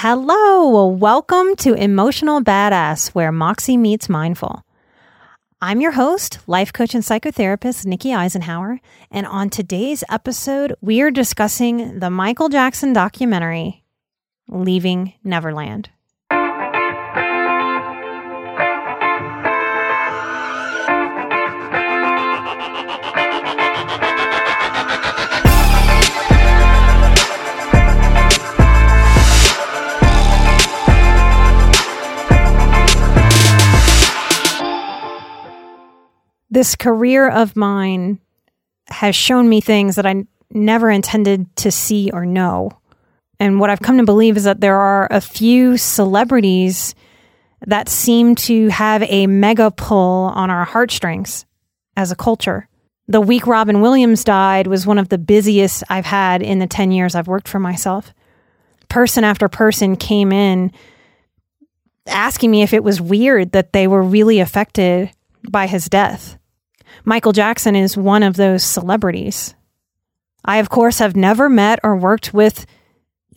Hello, welcome to Emotional Badass, where Moxie meets mindful. I'm your host, life coach and psychotherapist Nikki Eisenhauer, and on today's episode, we are discussing the Michael Jackson documentary, Leaving Neverland. This career of mine has shown me things that I never intended to see or know. And what I've come to believe is that there are a few celebrities that seem to have a mega pull on our heartstrings as a culture. The week Robin Williams died was one of the busiest I've had in the 10 years I've worked for myself. Person after person came in asking me if it was weird that they were really affected by his death. Michael Jackson is one of those celebrities. I, of course, have never met or worked with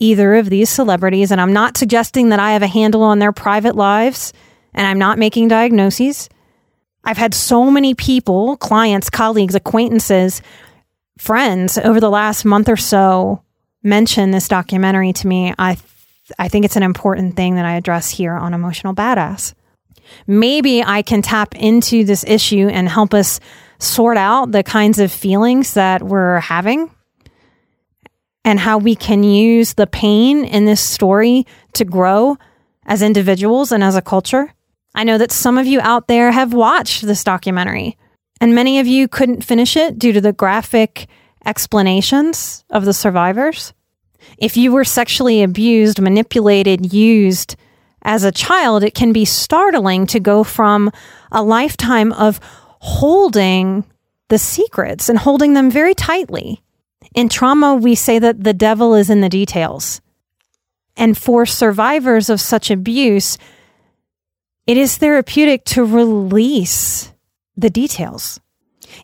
either of these celebrities, and I'm not suggesting that I have a handle on their private lives, and I'm not making diagnoses. I've had so many people, clients, colleagues, acquaintances, friends over the last month or so mention this documentary to me. I, th- I think it's an important thing that I address here on Emotional Badass maybe I can tap into this issue and help us sort out the kinds of feelings that we're having and how we can use the pain in this story to grow as individuals and as a culture. I know that some of you out there have watched this documentary, and many of you couldn't finish it due to the graphic explanations of the survivors. If you were sexually abused, manipulated, used, as a child, it can be startling to go from a lifetime of holding the secrets and holding them very tightly. In trauma, we say that the devil is in the details. And for survivors of such abuse, it is therapeutic to release the details.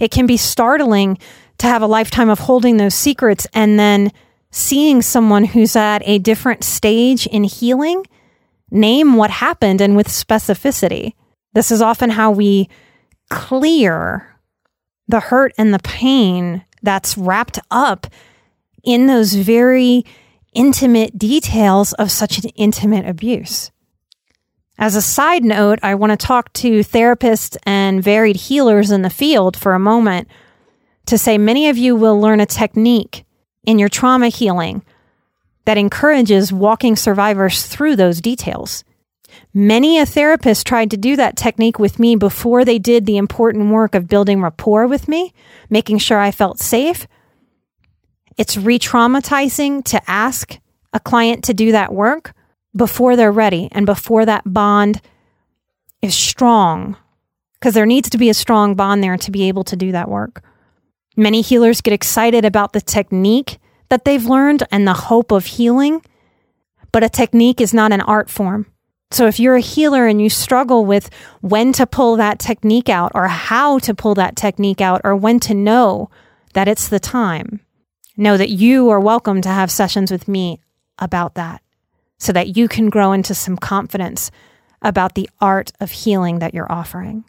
It can be startling to have a lifetime of holding those secrets and then seeing someone who's at a different stage in healing name what happened and with specificity. This is often how we clear the hurt and the pain that's wrapped up in those very intimate details of such an intimate abuse. As a side note, I want to talk to therapists and varied healers in the field for a moment to say many of you will learn a technique in your trauma healing that encourages walking survivors through those details. Many a therapist tried to do that technique with me before they did the important work of building rapport with me, making sure I felt safe. It's re traumatizing to ask a client to do that work before they're ready and before that bond is strong, because there needs to be a strong bond there to be able to do that work. Many healers get excited about the technique that they've learned and the hope of healing. But a technique is not an art form. So if you're a healer and you struggle with when to pull that technique out or how to pull that technique out or when to know that it's the time, know that you are welcome to have sessions with me about that so that you can grow into some confidence about the art of healing that you're offering.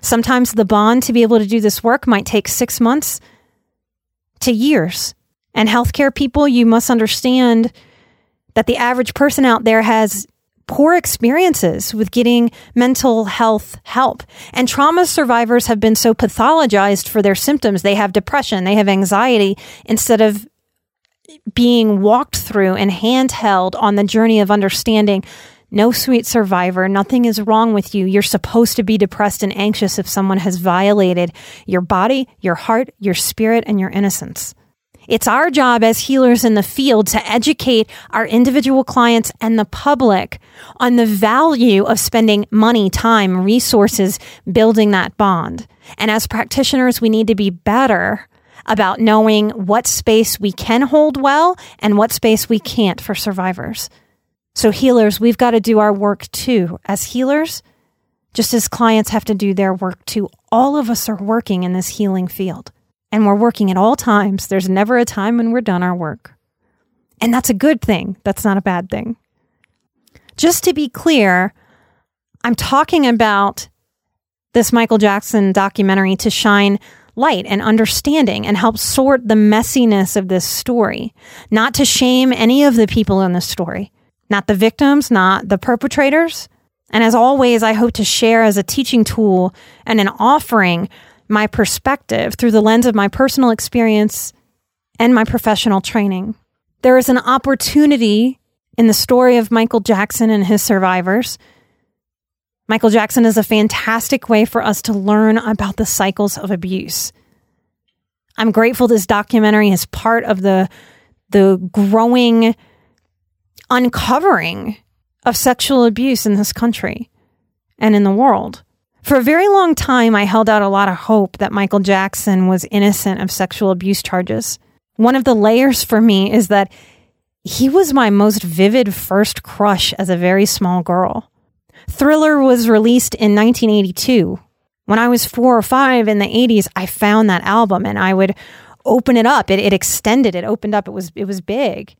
Sometimes the bond to be able to do this work might take six months to years. And healthcare people, you must understand that the average person out there has poor experiences with getting mental health help. And trauma survivors have been so pathologized for their symptoms. They have depression, they have anxiety, instead of being walked through and handheld on the journey of understanding. No, sweet survivor, nothing is wrong with you. You're supposed to be depressed and anxious if someone has violated your body, your heart, your spirit, and your innocence. It's our job as healers in the field to educate our individual clients and the public on the value of spending money, time, resources building that bond. And as practitioners, we need to be better about knowing what space we can hold well and what space we can't for survivors. So, healers, we've got to do our work too. As healers, just as clients have to do their work too, all of us are working in this healing field. And we're working at all times. There's never a time when we're done our work. And that's a good thing. That's not a bad thing. Just to be clear, I'm talking about this Michael Jackson documentary to shine light and understanding and help sort the messiness of this story, not to shame any of the people in the story, not the victims, not the perpetrators. And as always, I hope to share as a teaching tool and an offering my perspective through the lens of my personal experience and my professional training. There is an opportunity in the story of Michael Jackson and his survivors. Michael Jackson is a fantastic way for us to learn about the cycles of abuse. I'm grateful this documentary is part of the, the growing uncovering of sexual abuse in this country and in the world. For a very long time, I held out a lot of hope that Michael Jackson was innocent of sexual abuse charges. One of the layers for me is that he was my most vivid first crush as a very small girl. Thriller was released in 1982. When I was four or five in the 80s, I found that album and I would open it up. It, it extended, it opened up, it was, it was big.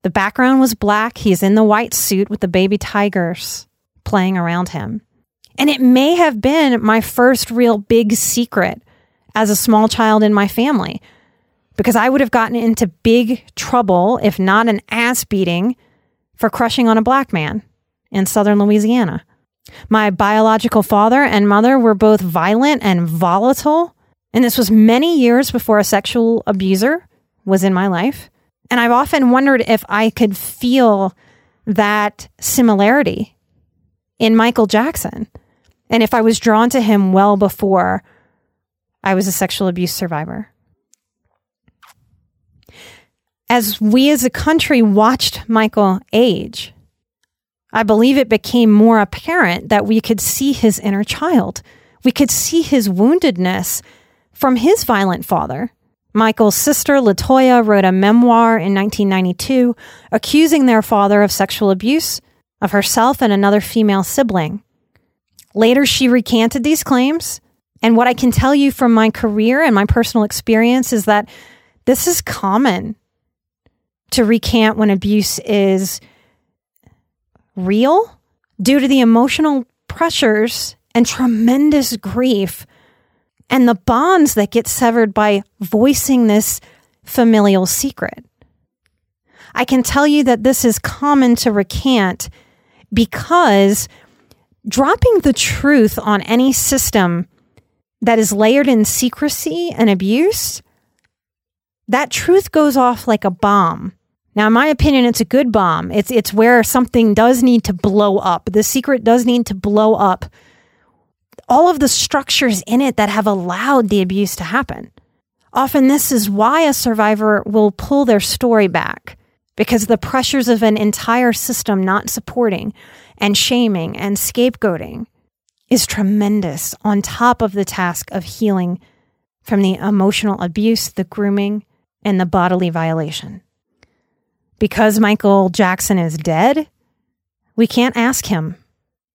The background was black. He's in the white suit with the baby tigers playing around him. And it may have been my first real big secret as a small child in my family because I would have gotten into big trouble, if not an ass beating, for crushing on a black man in southern Louisiana. My biological father and mother were both violent and volatile, and this was many years before a sexual abuser was in my life. And I've often wondered if I could feel that similarity in Michael Jackson and if I was drawn to him well before I was a sexual abuse survivor. As we as a country watched Michael age, I believe it became more apparent that we could see his inner child. We could see his woundedness from his violent father. Michael's sister, La Toya, wrote a memoir in 1992 accusing their father of sexual abuse of herself and another female sibling. Later, she recanted these claims. And what I can tell you from my career and my personal experience is that this is common to recant when abuse is real due to the emotional pressures and tremendous grief and the bonds that get severed by voicing this familial secret. I can tell you that this is common to recant because dropping the truth on any system that is layered in secrecy and abuse, that truth goes off like a bomb. Now, in my opinion, it's a good bomb. It's, it's where something does need to blow up. The secret does need to blow up all of the structures in it that have allowed the abuse to happen. Often, this is why a survivor will pull their story back because the pressures of an entire system not supporting and shaming and scapegoating is tremendous on top of the task of healing from the emotional abuse, the grooming, and the bodily violation. Because Michael Jackson is dead, we can't ask him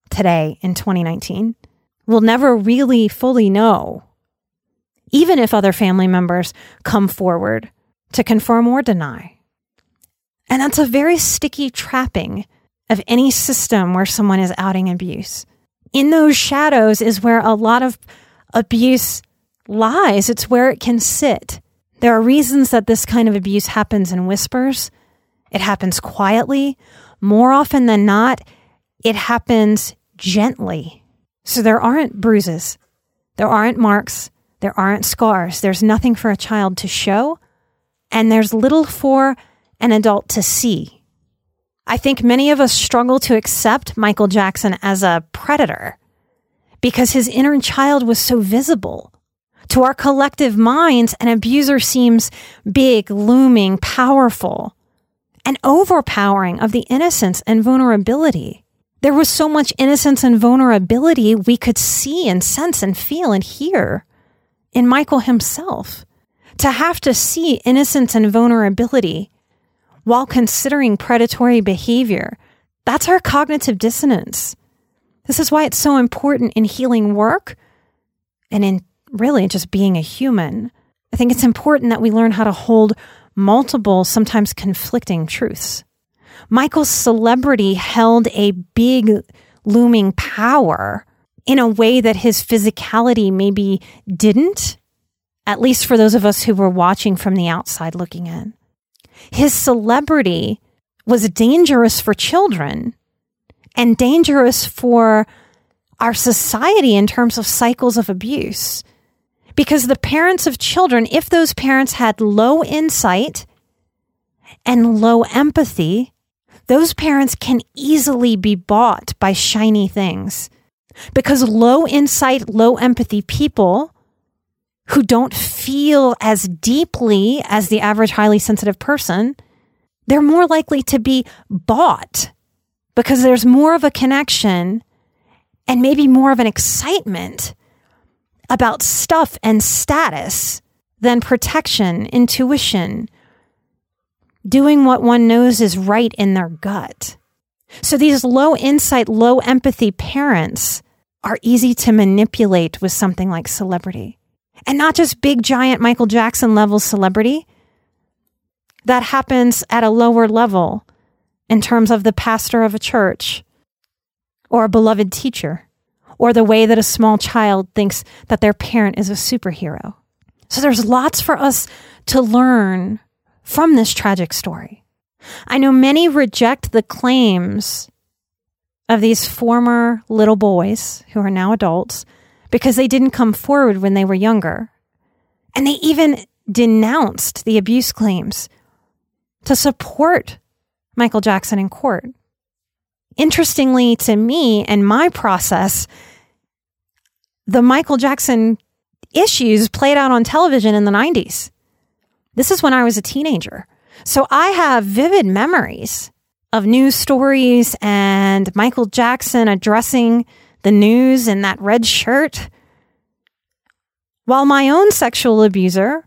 today in 2019. We'll never really fully know, even if other family members come forward to confirm or deny. And that's a very sticky trapping of any system where someone is outing abuse. In those shadows is where a lot of abuse lies. It's where it can sit. There are reasons that this kind of abuse happens in whispers. It happens quietly. more often than not, it happens gently. So there aren't bruises, there aren't marks, there aren't scars. There's nothing for a child to show, and there's little for an adult to see. I think many of us struggle to accept Michael Jackson as a predator because his inner child was so visible. To our collective minds, an abuser seems big, looming, powerful, and overpowering of the innocence and vulnerability. There was so much innocence and vulnerability we could see and sense and feel and hear in Michael himself. To have to see innocence and vulnerability while considering predatory behavior, that's our cognitive dissonance. This is why it's so important in healing work and in really just being a human. I think it's important that we learn how to hold multiple, sometimes conflicting truths. Michael's celebrity held a big looming power in a way that his physicality maybe didn't, at least for those of us who were watching from the outside looking in. His celebrity was dangerous for children and dangerous for our society in terms of cycles of abuse. Because the parents of children, if those parents had low insight and low empathy, those parents can easily be bought by shiny things. Because low insight, low empathy people who don't feel as deeply as the average highly sensitive person, they're more likely to be bought because there's more of a connection and maybe more of an excitement about stuff and status than protection, intuition, doing what one knows is right in their gut. So these low insight, low empathy parents are easy to manipulate with something like celebrity. And not just big, giant Michael Jackson level celebrity. That happens at a lower level in terms of the pastor of a church or a beloved teacher or the way that a small child thinks that their parent is a superhero. So there's lots for us to learn from this tragic story. I know many reject the claims of these former little boys who are now adults because they didn't come forward when they were younger. And they even denounced the abuse claims to support Michael Jackson in court. Interestingly to me and my process, the Michael Jackson issues played out on television in the 90s. This is when I was a teenager. So I have vivid memories of news stories and Michael Jackson addressing the news in that red shirt. While my own sexual abuser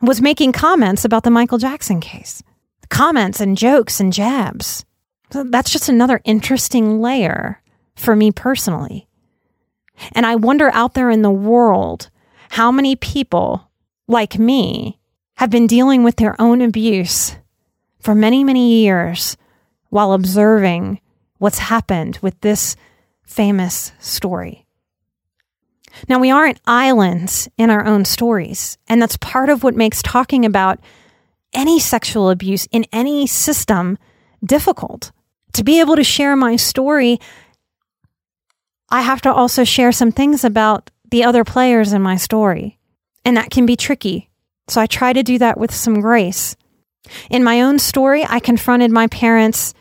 was making comments about the Michael Jackson case, comments and jokes and jabs. So that's just another interesting layer for me personally. And I wonder out there in the world how many people like me have been dealing with their own abuse for many, many years while observing what's happened with this famous story. Now, we aren't islands in our own stories, and that's part of what makes talking about any sexual abuse in any system difficult. To be able to share my story I have to also share some things about the other players in my story. And that can be tricky. So I try to do that with some grace. In my own story, I confronted my parents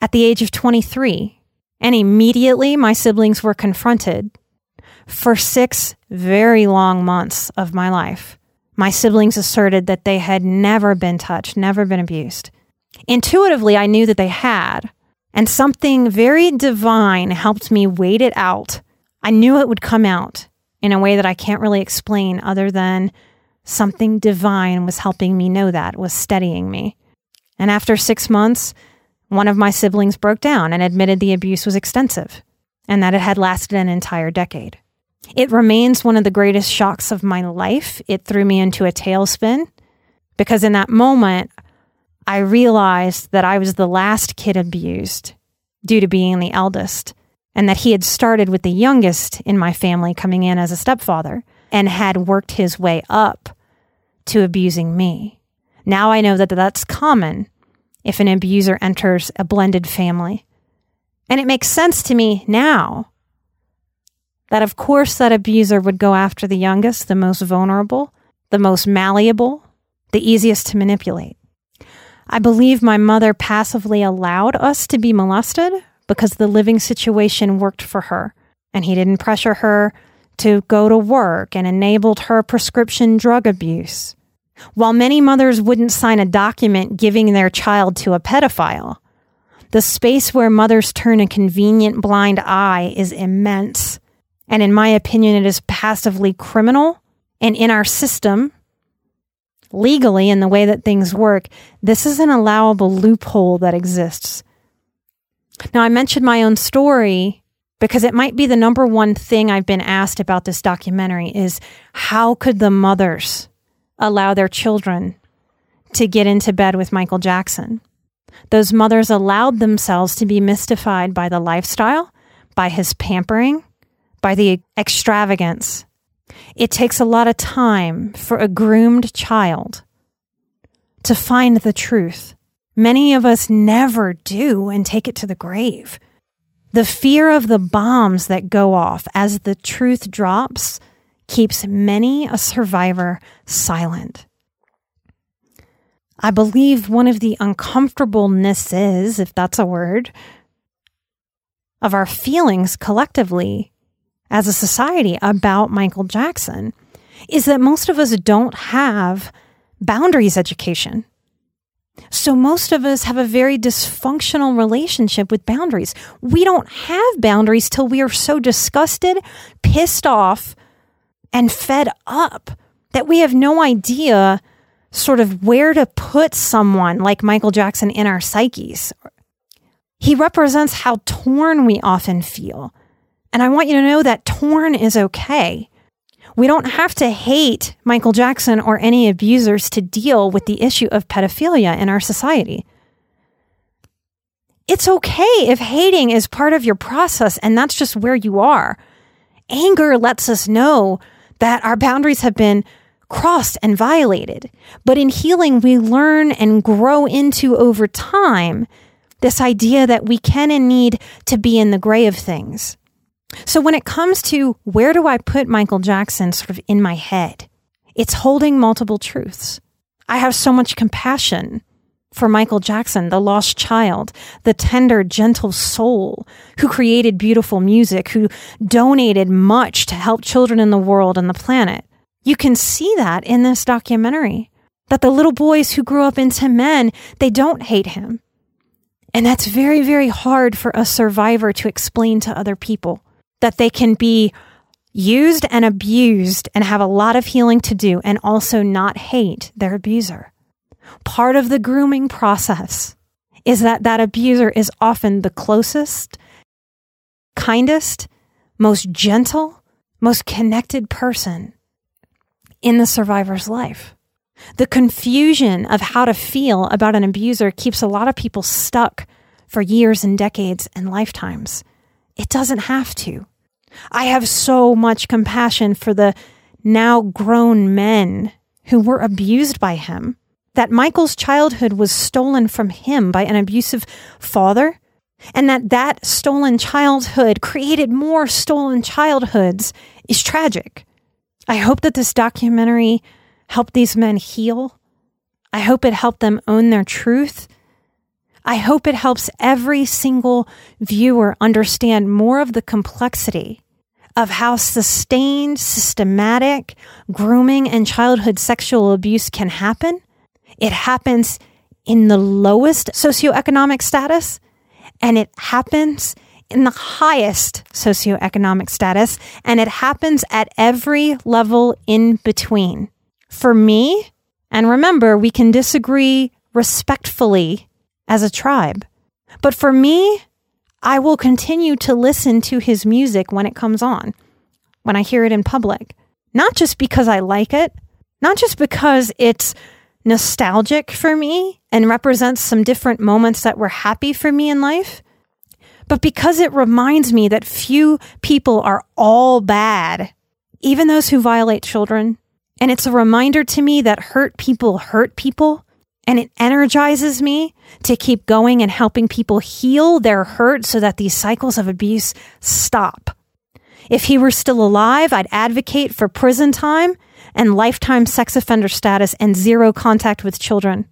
at the age of 23, and immediately my siblings were confronted for six very long months of my life. My siblings asserted that they had never been touched, never been abused. Intuitively, I knew that they had, and something very divine helped me wait it out. I knew it would come out in a way that I can't really explain other than something divine was helping me know that, was steadying me. And after six months, one of my siblings broke down and admitted the abuse was extensive and that it had lasted an entire decade. It remains one of the greatest shocks of my life. It threw me into a tailspin because in that moment, I realized that I was the last kid abused due to being the eldest, and that he had started with the youngest in my family coming in as a stepfather and had worked his way up to abusing me. Now I know that that's common if an abuser enters a blended family. And it makes sense to me now that, of course, that abuser would go after the youngest, the most vulnerable, the most malleable, the easiest to manipulate. I believe my mother passively allowed us to be molested because the living situation worked for her, and he didn't pressure her to go to work and enabled her prescription drug abuse. While many mothers wouldn't sign a document giving their child to a pedophile, the space where mothers turn a convenient blind eye is immense. And in my opinion, it is passively criminal. And in our system, legally, in the way that things work, this is an allowable loophole that exists. Now, I mentioned my own story because it might be the number one thing I've been asked about this documentary is how could the mothers allow their children to get into bed with Michael Jackson? Those mothers allowed themselves to be mystified by the lifestyle, by his pampering, by the extravagance. It takes a lot of time for a groomed child to find the truth. Many of us never do and take it to the grave. The fear of the bombs that go off as the truth drops keeps many a survivor silent. I believe one of the uncomfortablenesses, if that's a word, of our feelings collectively as a society about Michael Jackson is that most of us don't have boundaries education. So most of us have a very dysfunctional relationship with boundaries. We don't have boundaries till we are so disgusted, pissed off, and fed up that we have no idea sort of where to put someone like Michael Jackson in our psyches. He represents how torn we often feel. And I want you to know that torn is okay. We don't have to hate Michael Jackson or any abusers to deal with the issue of pedophilia in our society. It's okay if hating is part of your process and that's just where you are. Anger lets us know that our boundaries have been crossed and violated. But in healing, we learn and grow into over time this idea that we can and need to be in the gray of things. So when it comes to where do I put Michael Jackson sort of in my head, it's holding multiple truths. I have so much compassion for Michael Jackson, the lost child, the tender, gentle soul who created beautiful music, who donated much to help children in the world and the planet. You can see that in this documentary that the little boys who grew up into men, they don't hate him. And that's very, very hard for a survivor to explain to other people that they can be used and abused and have a lot of healing to do and also not hate their abuser. Part of the grooming process is that that abuser is often the closest, kindest, most gentle, most connected person in the survivor's life. The confusion of how to feel about an abuser keeps a lot of people stuck for years and decades and lifetimes. It doesn't have to. I have so much compassion for the now grown men who were abused by him. That Michael's childhood was stolen from him by an abusive father, and that that stolen childhood created more stolen childhoods is tragic. I hope that this documentary helped these men heal. I hope it helped them own their truth. I hope it helps every single viewer understand more of the complexity of how sustained, systematic grooming and childhood sexual abuse can happen. It happens in the lowest socioeconomic status and it happens in the highest socioeconomic status, and it happens at every level in between. For me, and remember, we can disagree respectfully as a tribe, but for me, I will continue to listen to his music when it comes on, when I hear it in public. Not just because I like it, not just because it's nostalgic for me and represents some different moments that were happy for me in life, but because it reminds me that few people are all bad, even those who violate children. And it's a reminder to me that hurt people hurt people. And it energizes me to keep going and helping people heal their hurt so that these cycles of abuse stop. If he were still alive, I'd advocate for prison time and lifetime sex offender status and zero contact with children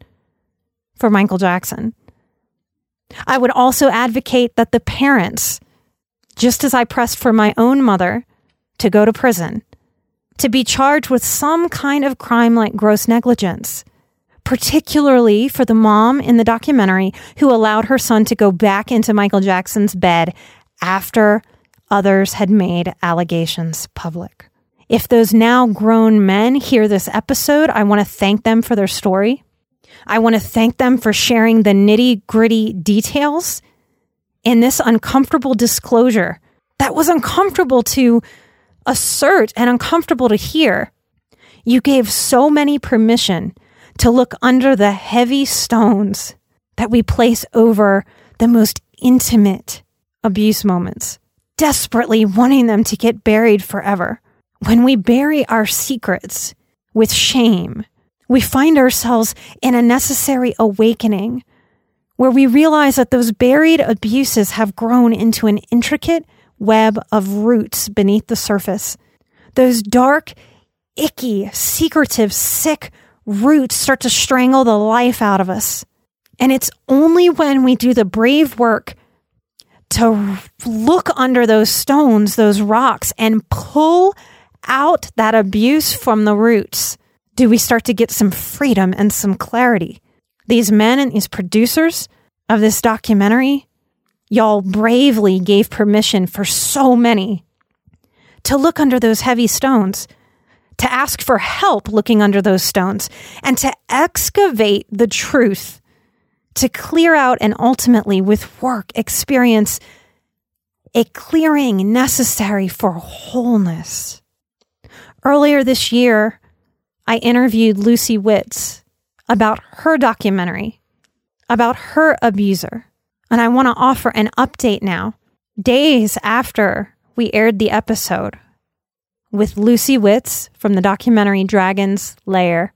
for Michael Jackson. I would also advocate that the parents, just as I pressed for my own mother to go to prison, to be charged with some kind of crime like gross negligence, particularly for the mom in the documentary who allowed her son to go back into Michael Jackson's bed after others had made allegations public. If those now grown men hear this episode, I want to thank them for their story. I want to thank them for sharing the nitty gritty details in this uncomfortable disclosure that was uncomfortable to assert and uncomfortable to hear. You gave so many permission to look under the heavy stones that we place over the most intimate abuse moments, desperately wanting them to get buried forever. When we bury our secrets with shame, we find ourselves in a necessary awakening where we realize that those buried abuses have grown into an intricate web of roots beneath the surface. Those dark, icky, secretive, sick roots start to strangle the life out of us. And it's only when we do the brave work to look under those stones, those rocks, and pull out that abuse from the roots do we start to get some freedom and some clarity. These men and these producers of this documentary, y'all bravely gave permission for so many to look under those heavy stones, to ask for help looking under those stones, and to excavate the truth, to clear out and ultimately, with work, experience a clearing necessary for wholeness. Earlier this year, I interviewed Lucy Witz about her documentary, about her abuser. And I want to offer an update now, days after we aired the episode with Lucy Witz from the documentary Dragon's Lair.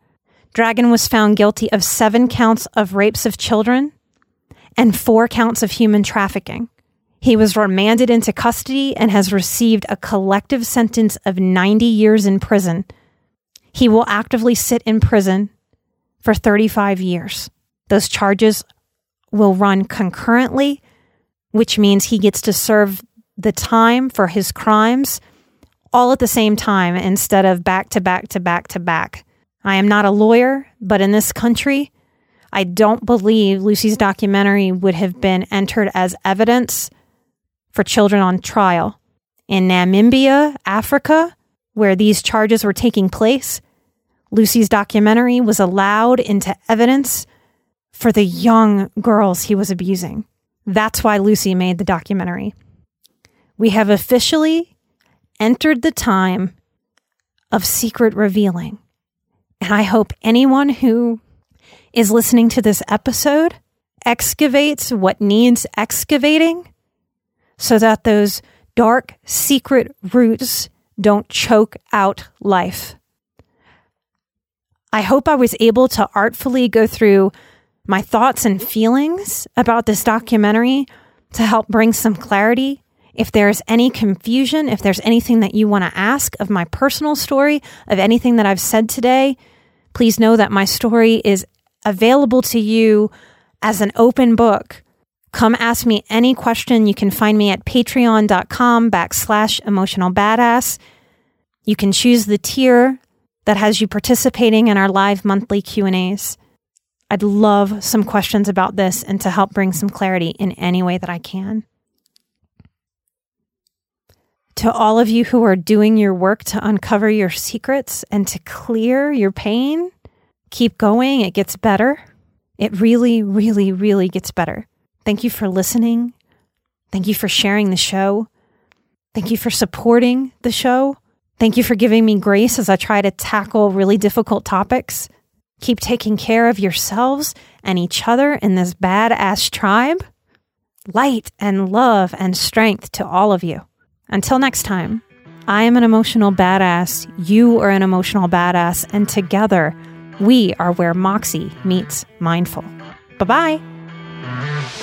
Dragon was found guilty of seven counts of rapes of children and four counts of human trafficking. He was remanded into custody and has received a collective sentence of 90 years in prison he will actively sit in prison for 35 years. Those charges will run concurrently, which means he gets to serve the time for his crimes all at the same time instead of back to back to back to back. I am not a lawyer, but in this country, I don't believe Lucy's documentary would have been entered as evidence for children on trial. In Namibia, Africa, where these charges were taking place, Lucy's documentary was allowed into evidence for the young girls he was abusing. That's why Lucy made the documentary. We have officially entered the time of secret revealing. And I hope anyone who is listening to this episode excavates what needs excavating so that those dark secret roots don't choke out life. I hope I was able to artfully go through my thoughts and feelings about this documentary to help bring some clarity. If there's any confusion, if there's anything that you want to ask of my personal story, of anything that I've said today, please know that my story is available to you as an open book. Come ask me any question. You can find me at patreon.com backslash emotional badass. You can choose the tier that has you participating in our live monthly Q&As. I'd love some questions about this and to help bring some clarity in any way that I can. To all of you who are doing your work to uncover your secrets and to clear your pain, keep going. It gets better. It really, really, really gets better. Thank you for listening. Thank you for sharing the show. Thank you for supporting the show. Thank you for giving me grace as I try to tackle really difficult topics. Keep taking care of yourselves and each other in this badass tribe. Light and love and strength to all of you. Until next time, I am an emotional badass. You are an emotional badass. And together, We are where Moxie meets mindful. Bye bye.